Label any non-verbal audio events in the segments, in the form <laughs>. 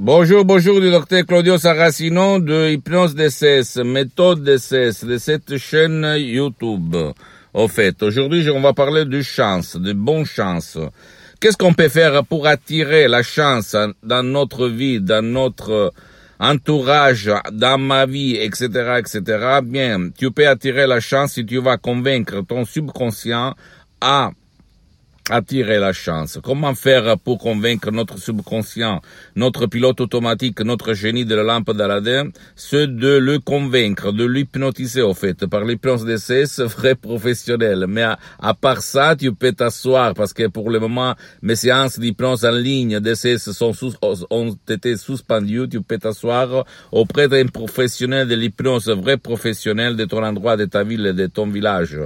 Bonjour, bonjour du docteur Claudio Saracino de Hypnose DCS, méthode DCS, de cette chaîne YouTube. Au fait, aujourd'hui, on va parler de chance, de bonne chance. Qu'est-ce qu'on peut faire pour attirer la chance dans notre vie, dans notre entourage, dans ma vie, etc., etc., bien, tu peux attirer la chance si tu vas convaincre ton subconscient à attirer la chance. Comment faire pour convaincre notre subconscient, notre pilote automatique, notre génie de la lampe d'Aladin, ce de le convaincre, de l'hypnotiser au fait, par l'hypnose d'essai, vrai professionnel. Mais à, part ça, tu peux t'asseoir parce que pour le moment, mes séances d'hypnose en ligne d'essai sont ont été suspendues. Tu peux t'asseoir auprès d'un professionnel de l'hypnose, vrai professionnel de ton endroit, de ta ville de ton village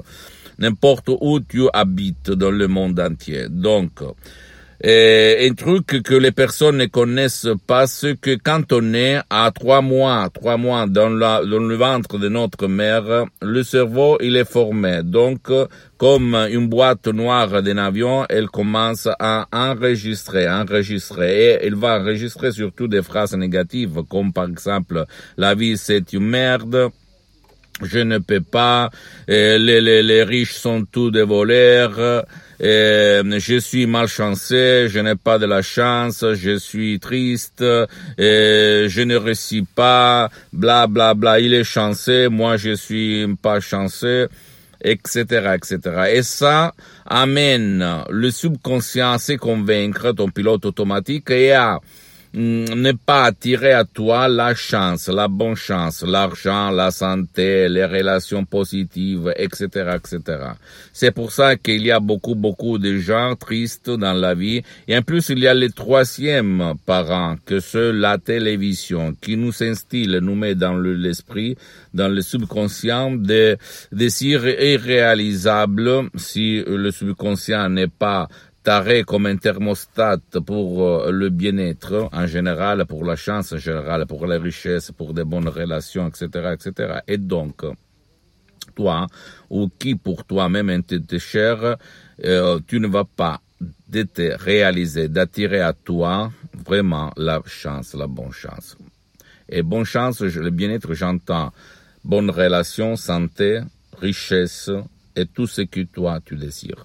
n'importe où tu habites dans le monde entier. Donc, un truc que les personnes ne connaissent pas, c'est que quand on est à trois mois, trois mois dans, dans le ventre de notre mère, le cerveau, il est formé. Donc, comme une boîte noire d'un avion, elle commence à enregistrer, enregistrer. Et elle va enregistrer surtout des phrases négatives, comme par exemple, la vie c'est une merde, je ne peux pas, les, les, les, riches sont tous des voleurs, je suis malchanceux, je n'ai pas de la chance, je suis triste, je ne réussis pas, bla bla bla, il est chanceux, moi je suis pas chanceux, etc., etc. Et ça amène le subconscient à se convaincre, ton pilote automatique, et à ne pas attirer à toi la chance, la bonne chance, l'argent, la santé, les relations positives, etc., etc. C'est pour ça qu'il y a beaucoup, beaucoup de gens tristes dans la vie. Et en plus, il y a le troisième parent, que c'est la télévision, qui nous instille, nous met dans l'esprit, dans le subconscient, des désirs irréalisables si le subconscient n'est pas taré comme un thermostat pour euh, le bien-être en général, pour la chance en général, pour la richesse, pour des bonnes relations, etc., etc. Et donc, toi, ou qui pour toi-même est cher, euh, tu ne vas pas te réaliser, d'attirer à toi vraiment la chance, la bonne chance. Et bonne chance, le bien-être, j'entends bonne relation, santé, richesse et tout ce que toi tu désires.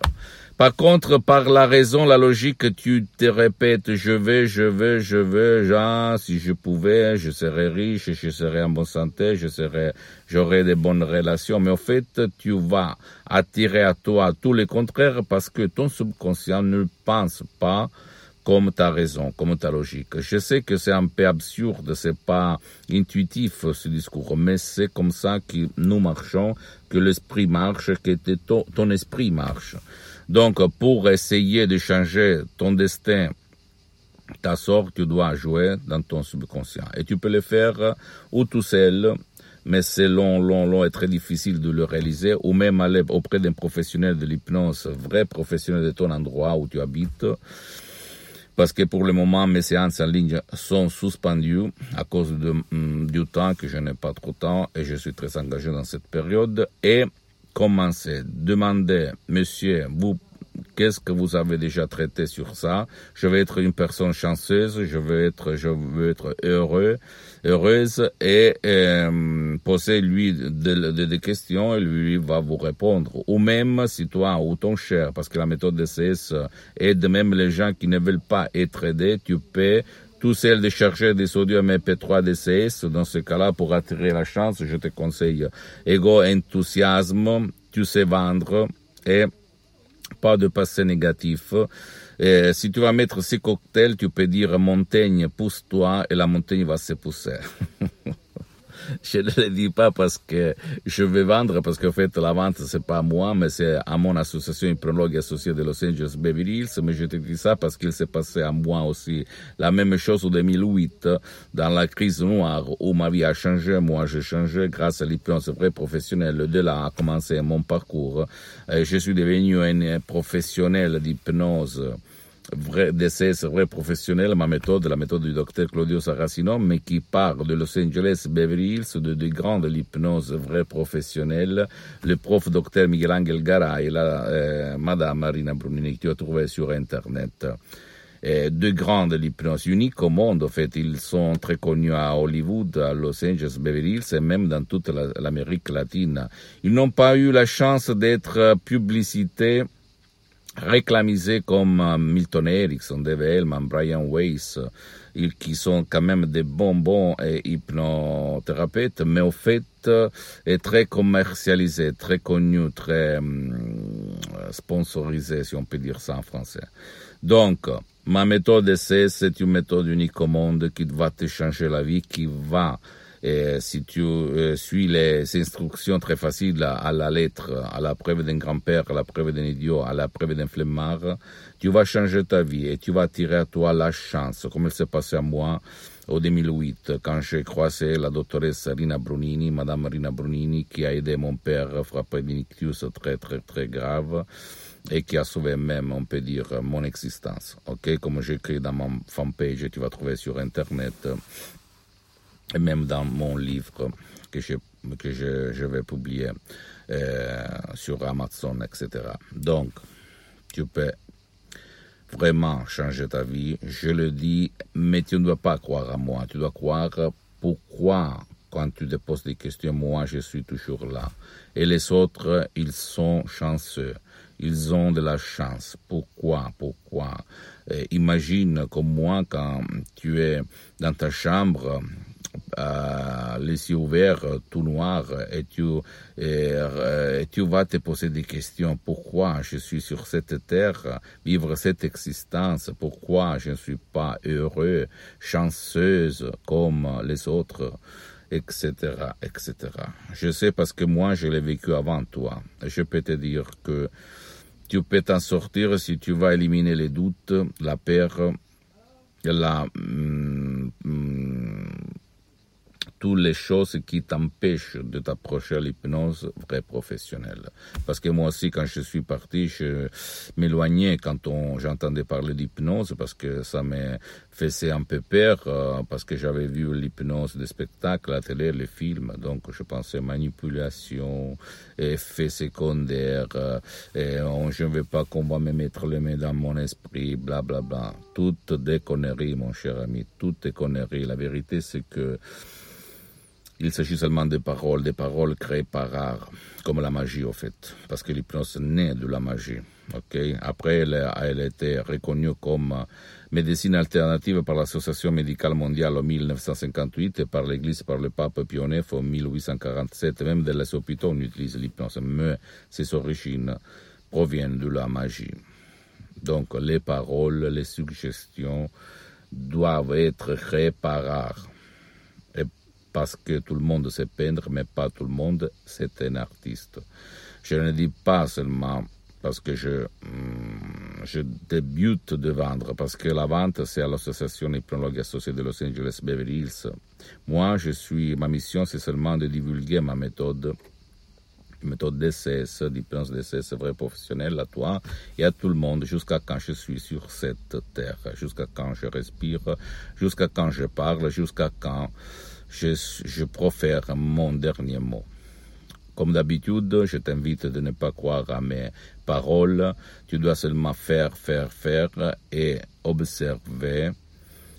Par contre, par la raison, la logique, tu te répètes, je vais, je vais, je vais, genre, si je pouvais, je serais riche, je serais en bonne santé, je serais, j'aurais des bonnes relations. Mais en fait, tu vas attirer à toi tout le contraire parce que ton subconscient ne pense pas comme ta raison, comme ta logique. Je sais que c'est un peu absurde, c'est pas intuitif ce discours, mais c'est comme ça que nous marchons, que l'esprit marche, que ton, ton esprit marche. Donc, pour essayer de changer ton destin, ta sorte, tu dois jouer dans ton subconscient. Et tu peux le faire ou tout seul, mais c'est long, long, long et très difficile de le réaliser, ou même aller auprès d'un professionnel de l'hypnose, vrai professionnel de ton endroit où tu habites, parce que pour le moment, mes séances en ligne sont suspendues à cause mm, du temps que je n'ai pas trop de temps et je suis très engagé dans cette période. Et commencer, demander, monsieur, vous, qu'est-ce que vous avez déjà traité sur ça? Je vais être une personne chanceuse, je veux être, je veux être heureux, heureuse et euh, poser lui des de, questions et lui va vous répondre. Ou même si toi ou ton cher, parce que la méthode DCS aide même les gens qui ne veulent pas être aidés, tu peux tout seul de chercher des sodium MP3 DCS. Dans ce cas-là, pour attirer la chance, je te conseille ego enthousiasme, tu sais vendre et pas de passé négatif. Si tu vas mettre ces cocktails, tu peux dire montagne, pousse-toi et la montagne va se pousser. <laughs> <laughs> je ne le dis pas parce que je vais vendre, parce qu'en fait, la vente, c'est pas moi, mais c'est à mon association hypnologue associée de Los Angeles Beverly Hills, mais je te dis ça parce qu'il s'est passé à moi aussi la même chose en 2008, dans la crise noire, où ma vie a changé, moi j'ai changé grâce à l'hypnose vrai professionnelle. De là a commencé mon parcours. Je suis devenu un professionnel d'hypnose vrai DCS, vrai professionnel, ma méthode, la méthode du docteur Claudio Saracino, mais qui part de Los Angeles, Beverly Hills, de, de grandes l'hypnose vrai professionnelle, le prof docteur Miguel Angel Garay, la euh, madame Marina Brunini, que tu as trouvé sur Internet. Et de grandes l'hypnose unique au monde. En fait, ils sont très connus à Hollywood, à Los Angeles, Beverly Hills et même dans toute l'Amérique latine. Ils n'ont pas eu la chance d'être publicités réclamisés comme euh, Milton Erickson, Dave Hellman, Brian Weiss, euh, qui sont quand même des bons bons hypnothérapeutes, mais au fait euh, est très commercialisé, très connu, très sponsorisé, si on peut dire ça en français. Donc, ma méthode c'est une méthode unique au monde qui va te changer la vie, qui va et si tu euh, suis les instructions très faciles à, la lettre, à la preuve d'un grand-père, à la preuve d'un idiot, à la preuve d'un flemmard, tu vas changer ta vie et tu vas tirer à toi la chance, comme il s'est passé à moi au 2008, quand j'ai croisé la doctoresse Rina Brunini, Madame Rina Brunini, qui a aidé mon père frappé d'ictus très très très grave et qui a sauvé même, on peut dire, mon existence. Ok, comme j'écris dans mon fanpage, tu vas trouver sur Internet et même dans mon livre que je, que je, vais publier euh, sur Amazon, etc. Donc, tu peux vraiment changer ta vie, je le dis, mais tu ne dois pas croire à moi, tu dois croire pourquoi quand tu te poses des questions, moi je suis toujours là. Et les autres, ils sont chanceux. Ils ont de la chance. Pourquoi Pourquoi? Euh, Imagine comme moi quand tu es dans ta chambre euh, les yeux ouverts, tout noir, et tu, euh, et, tu vas te poser des questions. Pourquoi je suis sur cette terre, vivre cette existence, pourquoi je ne suis pas heureux, chanceuse comme les autres? Etc., etc. Je sais parce que moi, je l'ai vécu avant toi. Je peux te dire que tu peux t'en sortir si tu vas éliminer les doutes, la peur, la, hum, hum, toutes les choses qui t'empêchent de t'approcher à l'hypnose vraie professionnelle. Parce que moi aussi, quand je suis parti, je m'éloignais quand on, j'entendais parler d'hypnose parce que ça me faisait un peu peur, euh, parce que j'avais vu l'hypnose des spectacles, la télé, les films. Donc, je pensais manipulation, effets secondaires, euh, et je ne veux pas qu'on va me mettre les mains dans mon esprit, bla, bla, bla. Toutes des conneries, mon cher ami, toutes des conneries. La vérité, c'est que il s'agit seulement des paroles, des paroles créées par art, comme la magie au fait, parce que l'hypnose naît de la magie. Après, elle a, été reconnue comme médecine alternative par l'Association médicale mondiale en 1958 et par l'Église, par le pape IX en 1847. Même dans les hôpitaux, on utilise l'hypnose, mais ses origines proviennent de la magie. Donc, les paroles, les suggestions doivent être créées par art parce que tout le monde sait peindre, mais pas tout le monde c'est un artiste. Je ne dis pas seulement parce que je, hmm, je débute de vendre, parce que la vente, c'est à l'association hypnologue associée de Los Angeles Beverly Hills. Moi, je suis, ma mission, c'est seulement de divulguer ma méthode, méthode DCS, d'hypnose DCS vrai professionnel à toi et à tout le monde jusqu'à quand je suis sur cette terre, jusqu'à quand je respire, jusqu'à quand je parle, jusqu'à quand je, profère mon dernier mot. Comme d'habitude, je t'invite de ne pas croire à mes paroles. Tu dois seulement faire, faire, faire et observer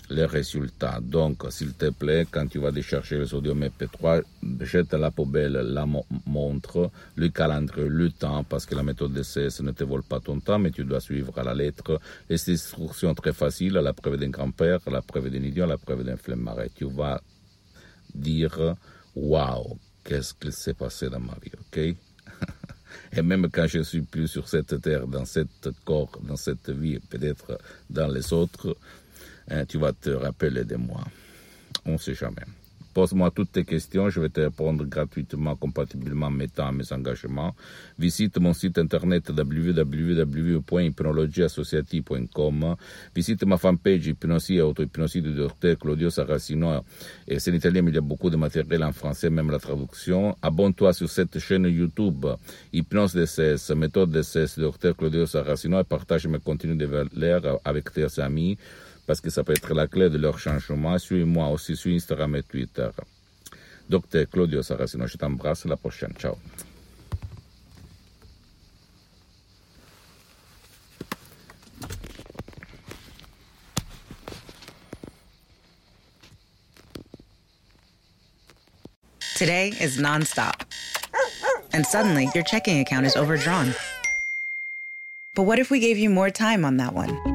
les résultats. Donc, s'il te plaît, quand tu vas décharger le sodium MP3, jette à la poubelle la montre, le calendrier, le temps, parce que la méthode d'essai, ne te vole pas ton temps, mais tu dois suivre à la lettre les instructions très faciles, la preuve d'un grand-père, la preuve d'un idiot, la preuve d'un flemmard. Tu vas dire waouh, qu'est-ce qu'il s'est passé dans ma vie, ok? <laughs> Et même quand je suis plus sur cette terre, dans cette corps, dans cette vie, peut-être dans les autres, hein, tu vas te rappeler de moi. On ne sait jamais. Pose-moi toutes tes questions, je vais te répondre gratuitement, compatiblement mes temps, mes engagements. Visite mon site internet www.hypnologieassociative.com. Visite ma fanpage Hypnosie et auto-hypnosie du docteur Claudio Saracino. Et c'est en italien, mais il y a beaucoup de matériel en français, même la traduction. Abonne-toi sur cette chaîne YouTube, Hypnose DCS, méthode DCS, docteur Claudio Saracino, et partage mes contenus de valeur avec tes amis parce que ça peut être la clé de leur changement. Suis-moi aussi sur Instagram et Twitter. Docteur Claudio Saracino, je t'embrasse. À la prochaine. Ciao. Today is nonstop. And suddenly, your checking account is overdrawn. But what if we gave you more time on that one?